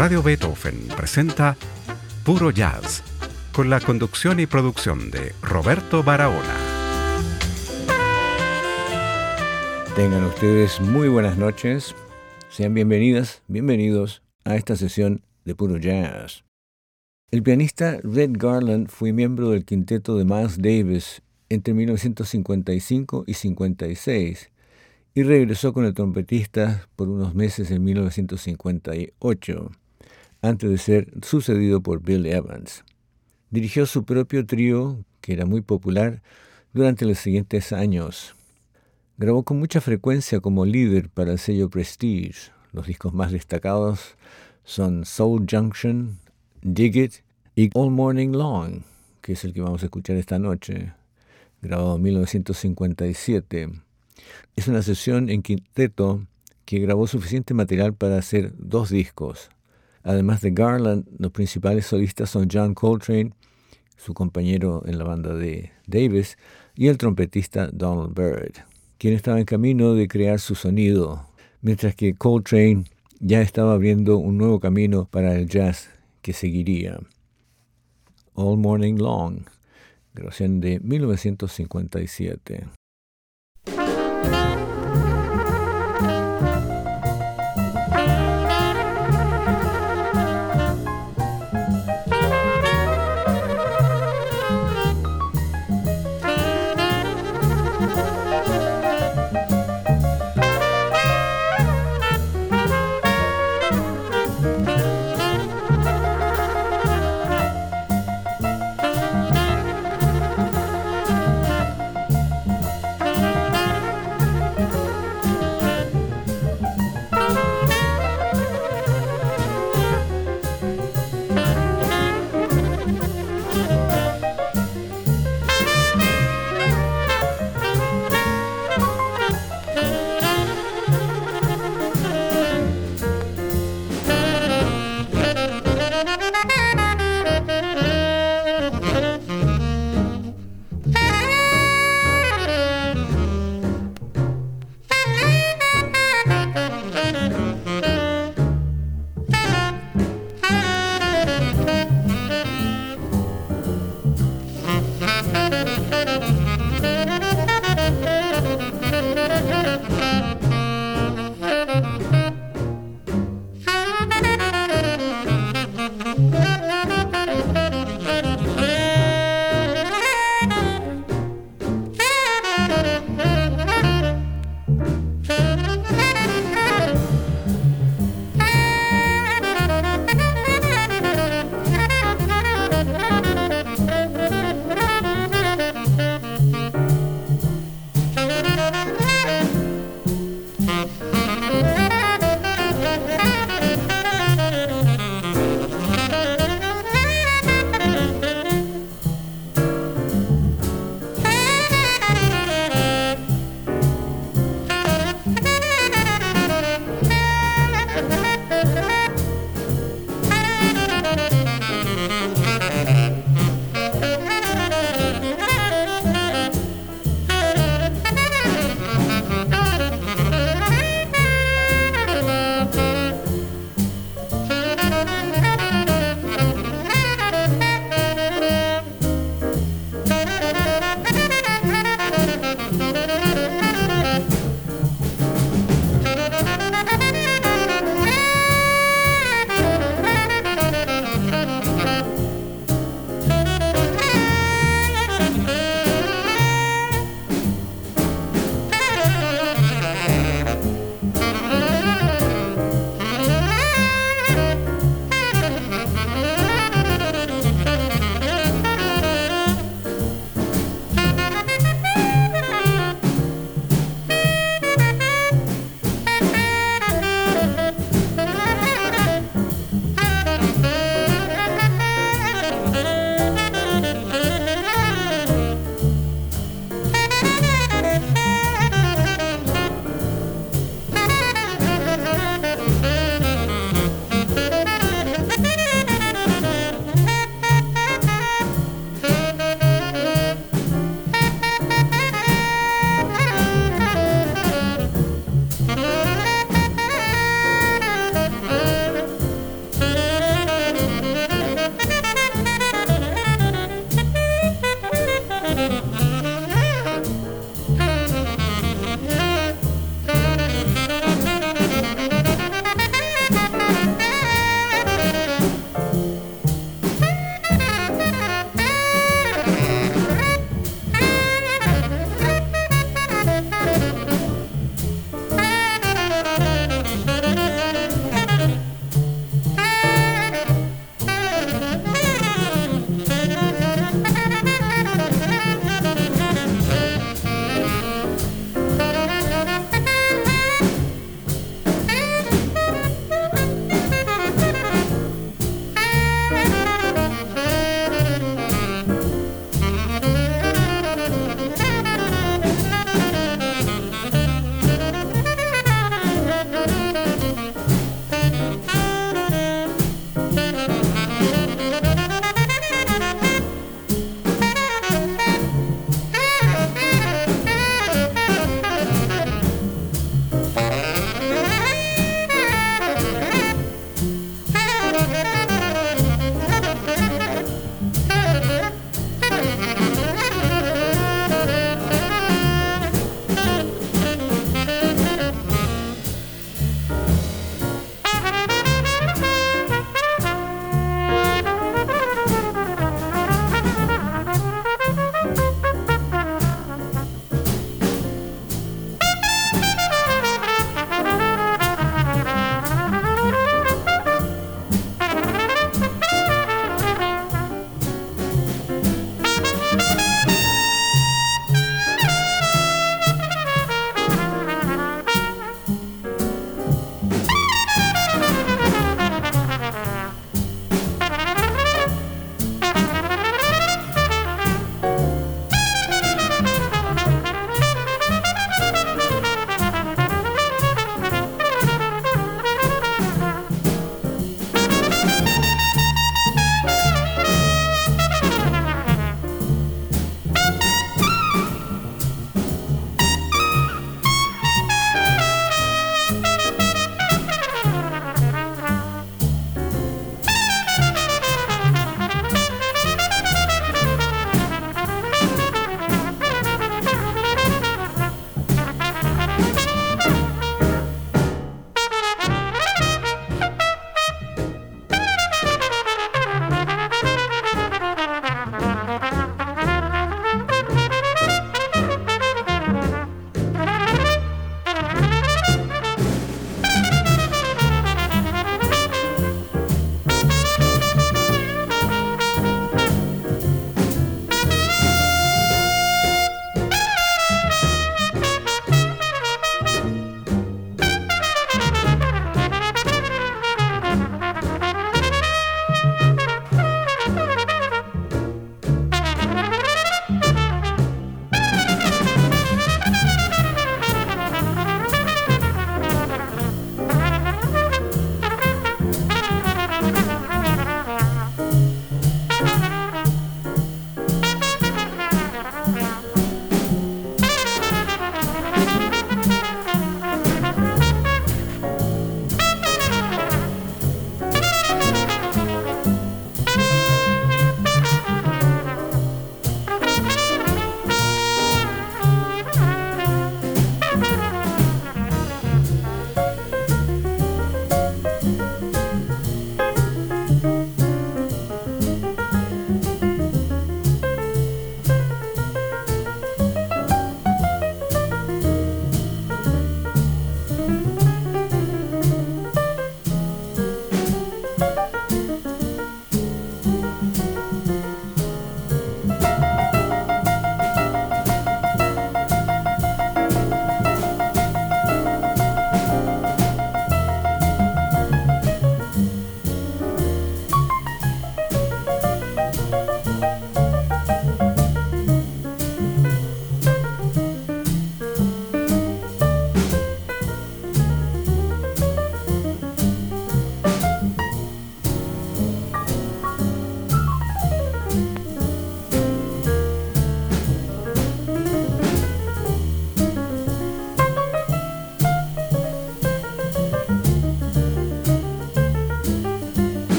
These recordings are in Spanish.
Radio Beethoven presenta Puro Jazz, con la conducción y producción de Roberto Barahona. Tengan ustedes muy buenas noches, sean bienvenidas, bienvenidos a esta sesión de Puro Jazz. El pianista Red Garland fue miembro del quinteto de Miles Davis entre 1955 y 56 y regresó con el trompetista por unos meses en 1958, antes de ser sucedido por Bill Evans. Dirigió su propio trío, que era muy popular, durante los siguientes años. Grabó con mucha frecuencia como líder para el sello Prestige. Los discos más destacados son Soul Junction, Dig It y All Morning Long, que es el que vamos a escuchar esta noche, grabado en 1957. Es una sesión en quinteto que grabó suficiente material para hacer dos discos. Además de Garland, los principales solistas son John Coltrane, su compañero en la banda de Davis, y el trompetista Donald Byrd, quien estaba en camino de crear su sonido, mientras que Coltrane ya estaba abriendo un nuevo camino para el jazz que seguiría. All Morning Long, grabación de 1957.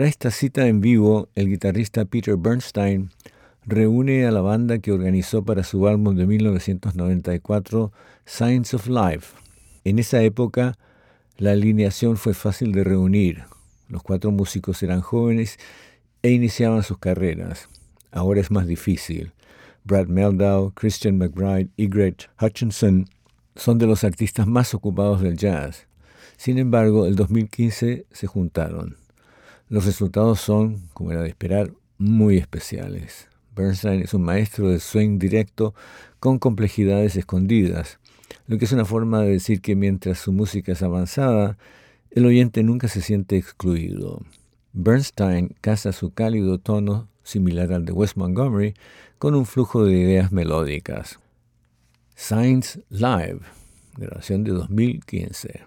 Para esta cita en vivo, el guitarrista Peter Bernstein reúne a la banda que organizó para su álbum de 1994, Signs of Life. En esa época, la alineación fue fácil de reunir. Los cuatro músicos eran jóvenes e iniciaban sus carreras. Ahora es más difícil. Brad Meldau, Christian McBride y Greg Hutchinson son de los artistas más ocupados del jazz. Sin embargo, el 2015 se juntaron. Los resultados son, como era de esperar, muy especiales. Bernstein es un maestro de swing directo con complejidades escondidas, lo que es una forma de decir que mientras su música es avanzada, el oyente nunca se siente excluido. Bernstein casa su cálido tono, similar al de Wes Montgomery, con un flujo de ideas melódicas. Science Live, grabación de 2015.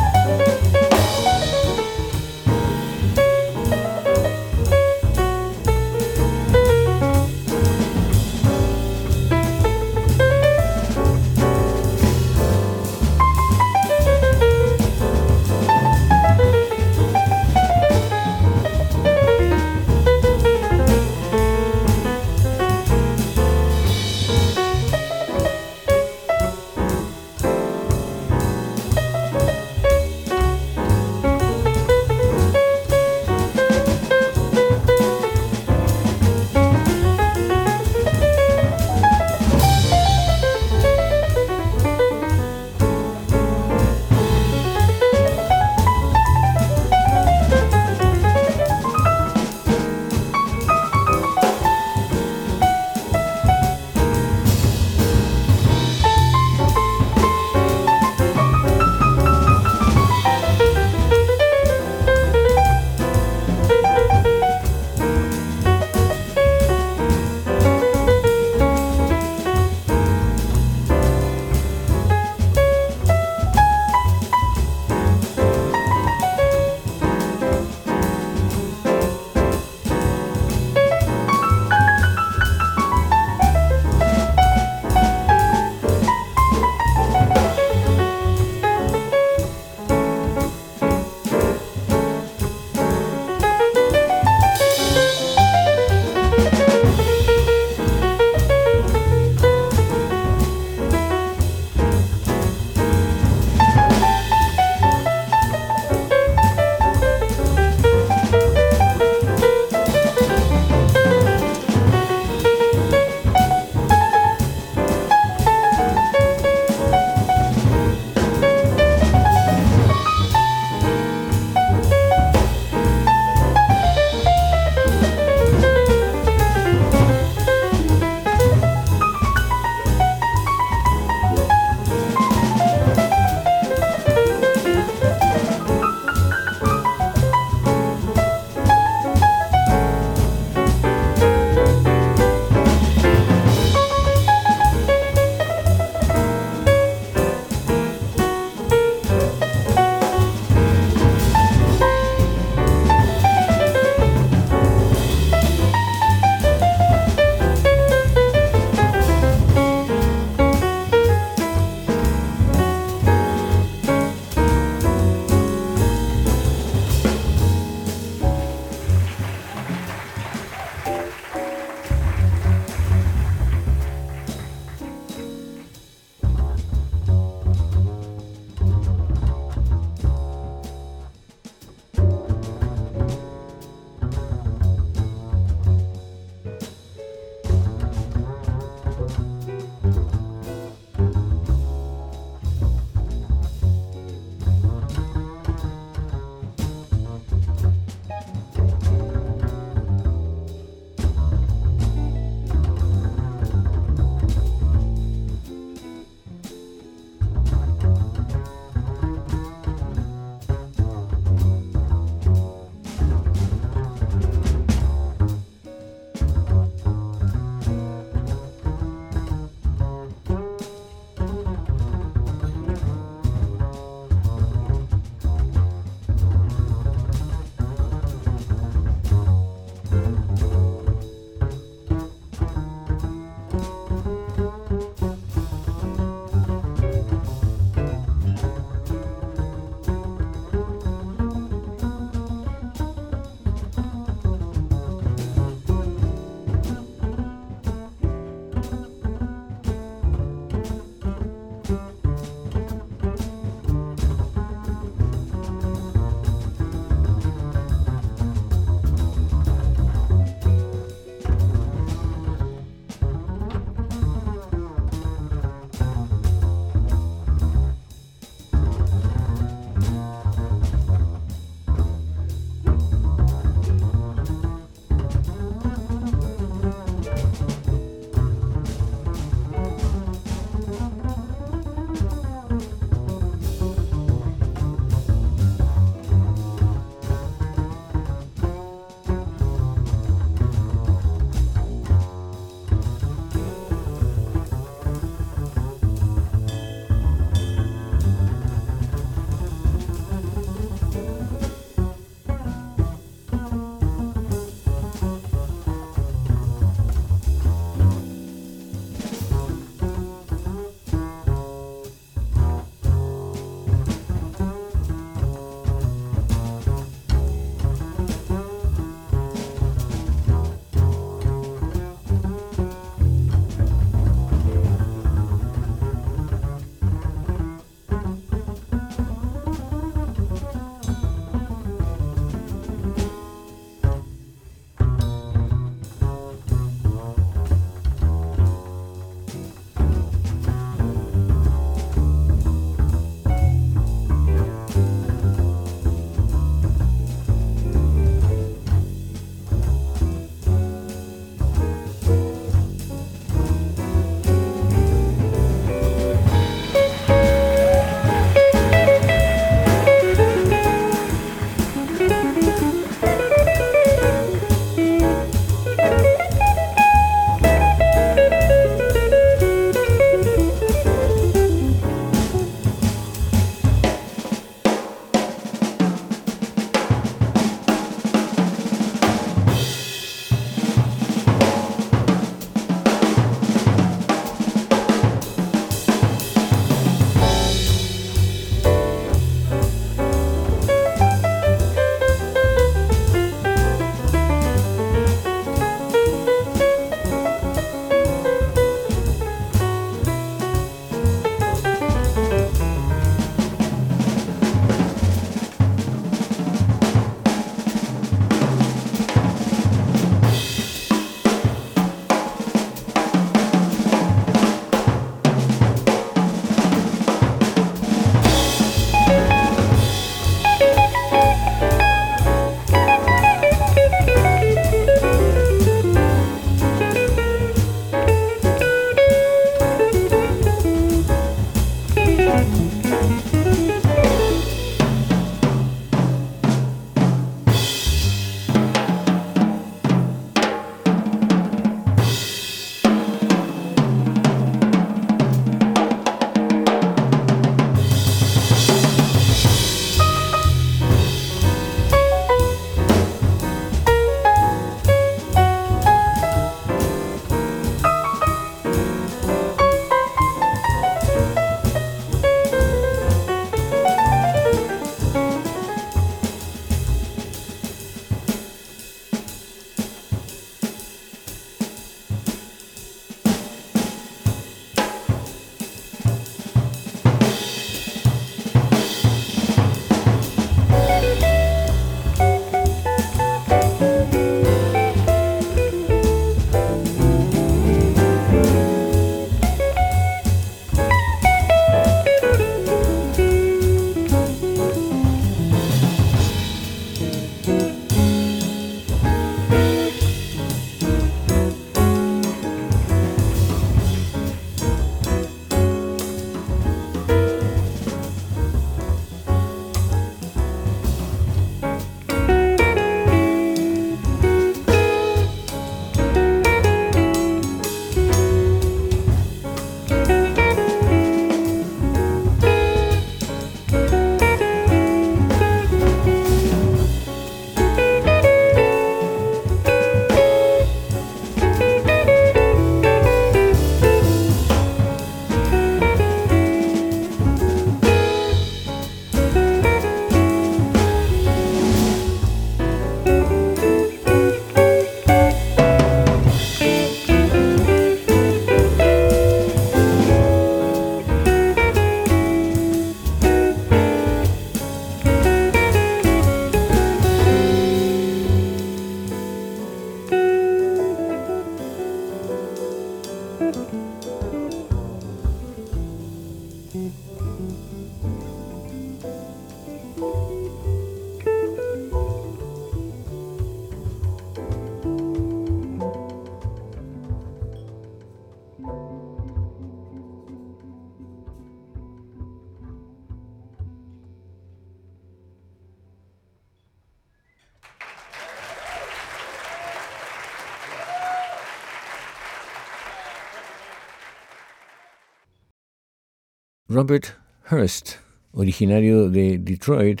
Robert Hurst, originario de Detroit,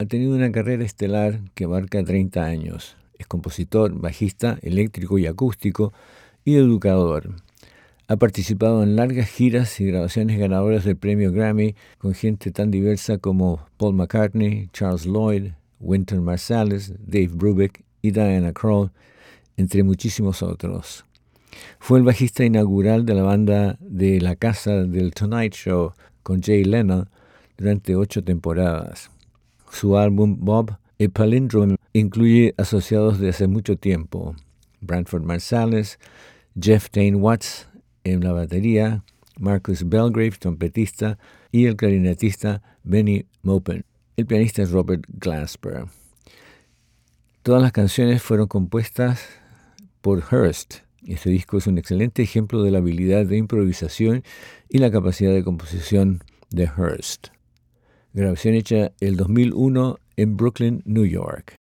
ha tenido una carrera estelar que abarca 30 años. Es compositor, bajista, eléctrico y acústico y educador. Ha participado en largas giras y grabaciones ganadoras del premio Grammy con gente tan diversa como Paul McCartney, Charles Lloyd, Wynton Marsalis, Dave Brubeck y Diana Krall, entre muchísimos otros. Fue el bajista inaugural de la banda de La Casa del Tonight Show con Jay Leno durante ocho temporadas. Su álbum Bob, a Palindrome, incluye asociados de hace mucho tiempo. Branford Marsalis, Jeff Dane Watts en la batería, Marcus Belgrave, trompetista, y el clarinetista Benny Maupin. El pianista es Robert Glasper. Todas las canciones fueron compuestas por Hurst, este disco es un excelente ejemplo de la habilidad de improvisación y la capacidad de composición de Hearst. Grabación hecha el 2001 en Brooklyn, New York.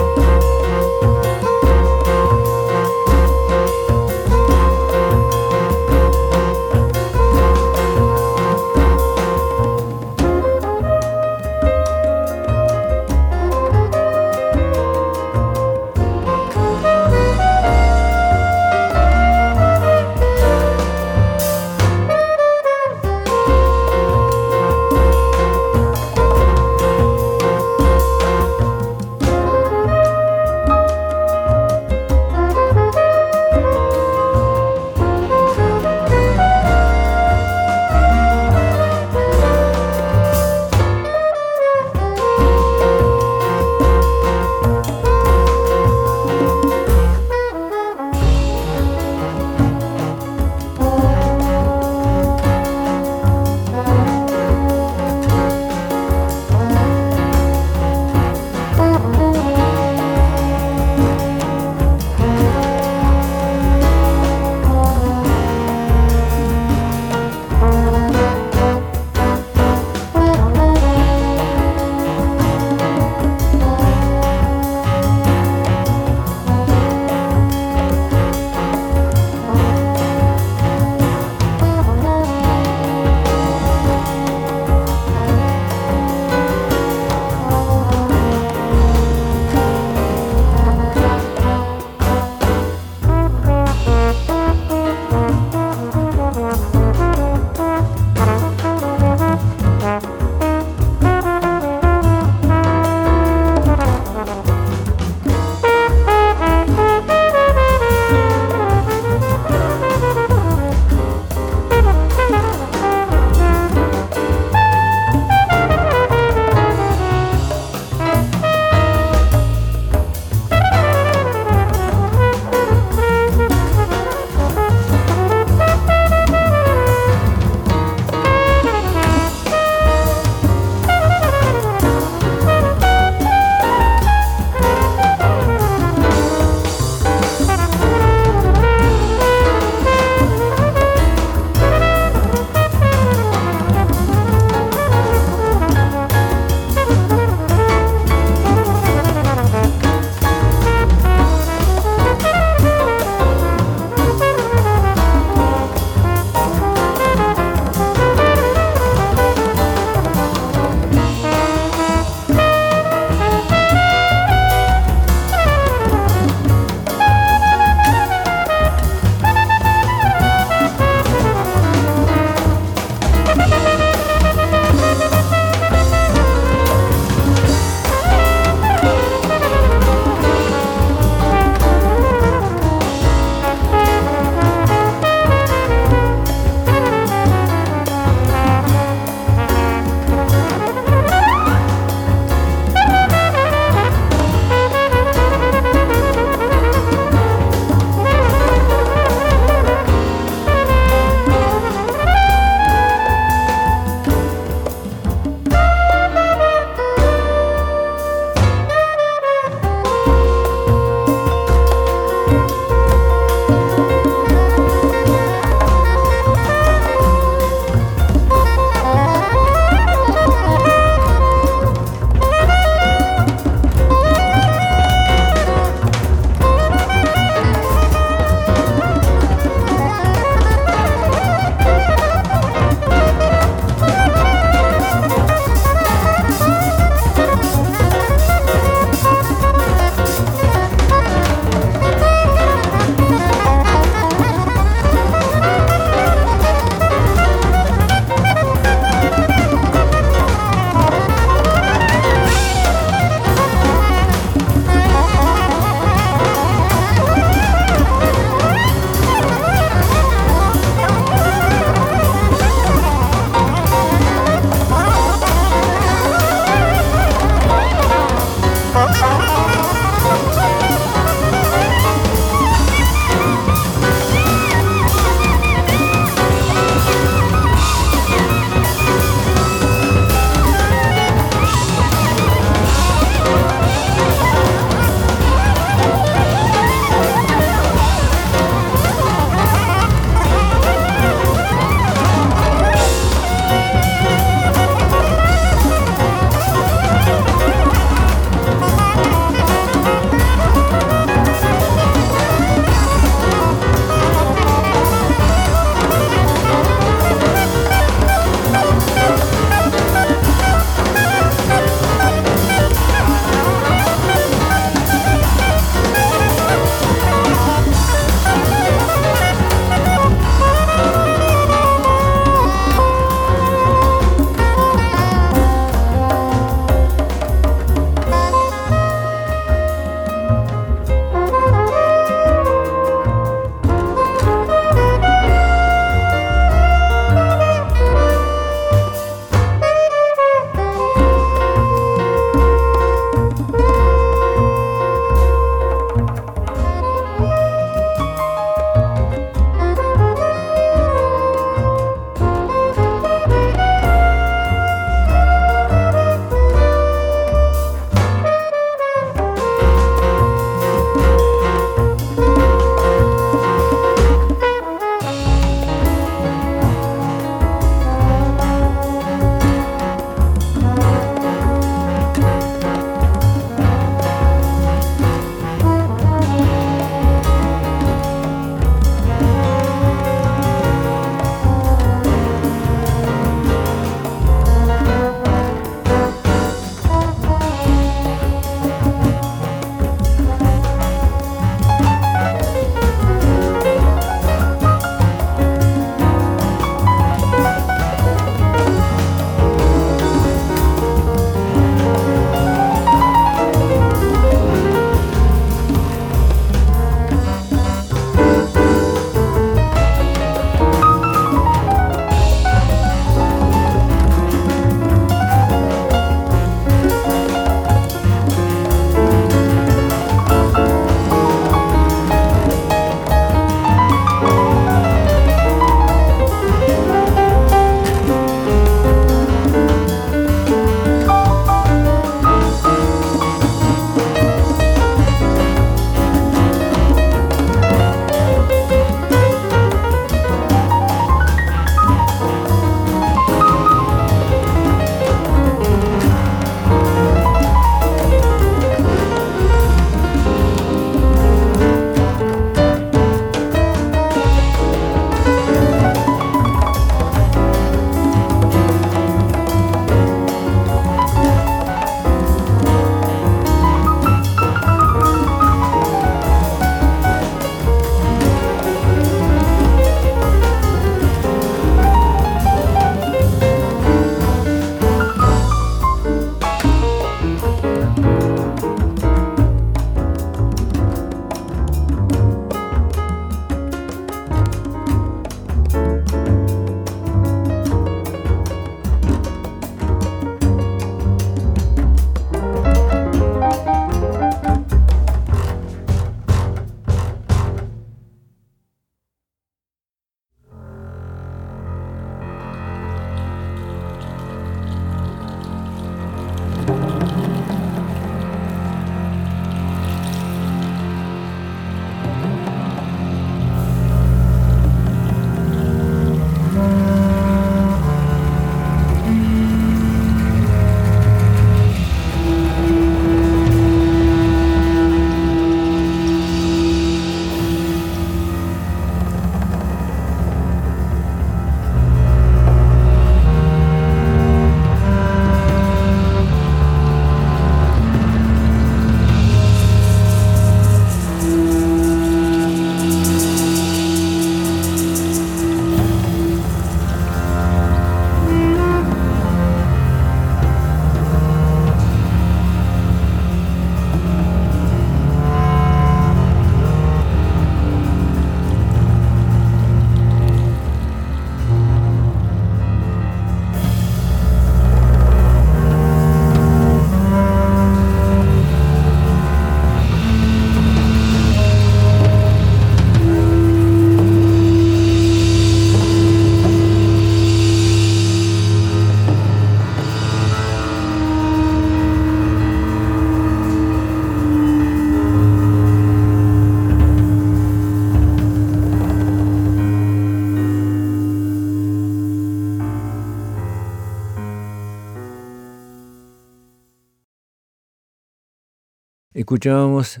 Escuchábamos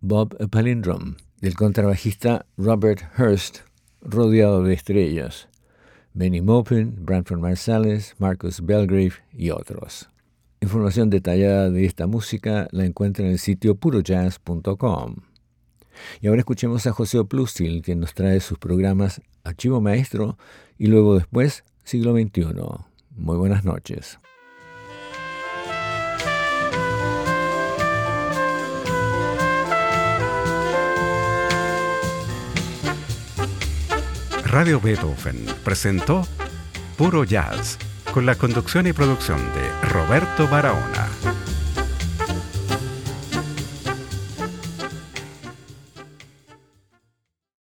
Bob Palindrome del contrabajista Robert Hurst, rodeado de estrellas. Benny Maupin, Branford Marsalis, Marcus Belgrave y otros. Información detallada de esta música la encuentra en el sitio purojazz.com. Y ahora escuchemos a José Plustil, quien nos trae sus programas Archivo Maestro y luego después Siglo XXI. Muy buenas noches. Radio Beethoven presentó Puro Jazz con la conducción y producción de Roberto Barahona.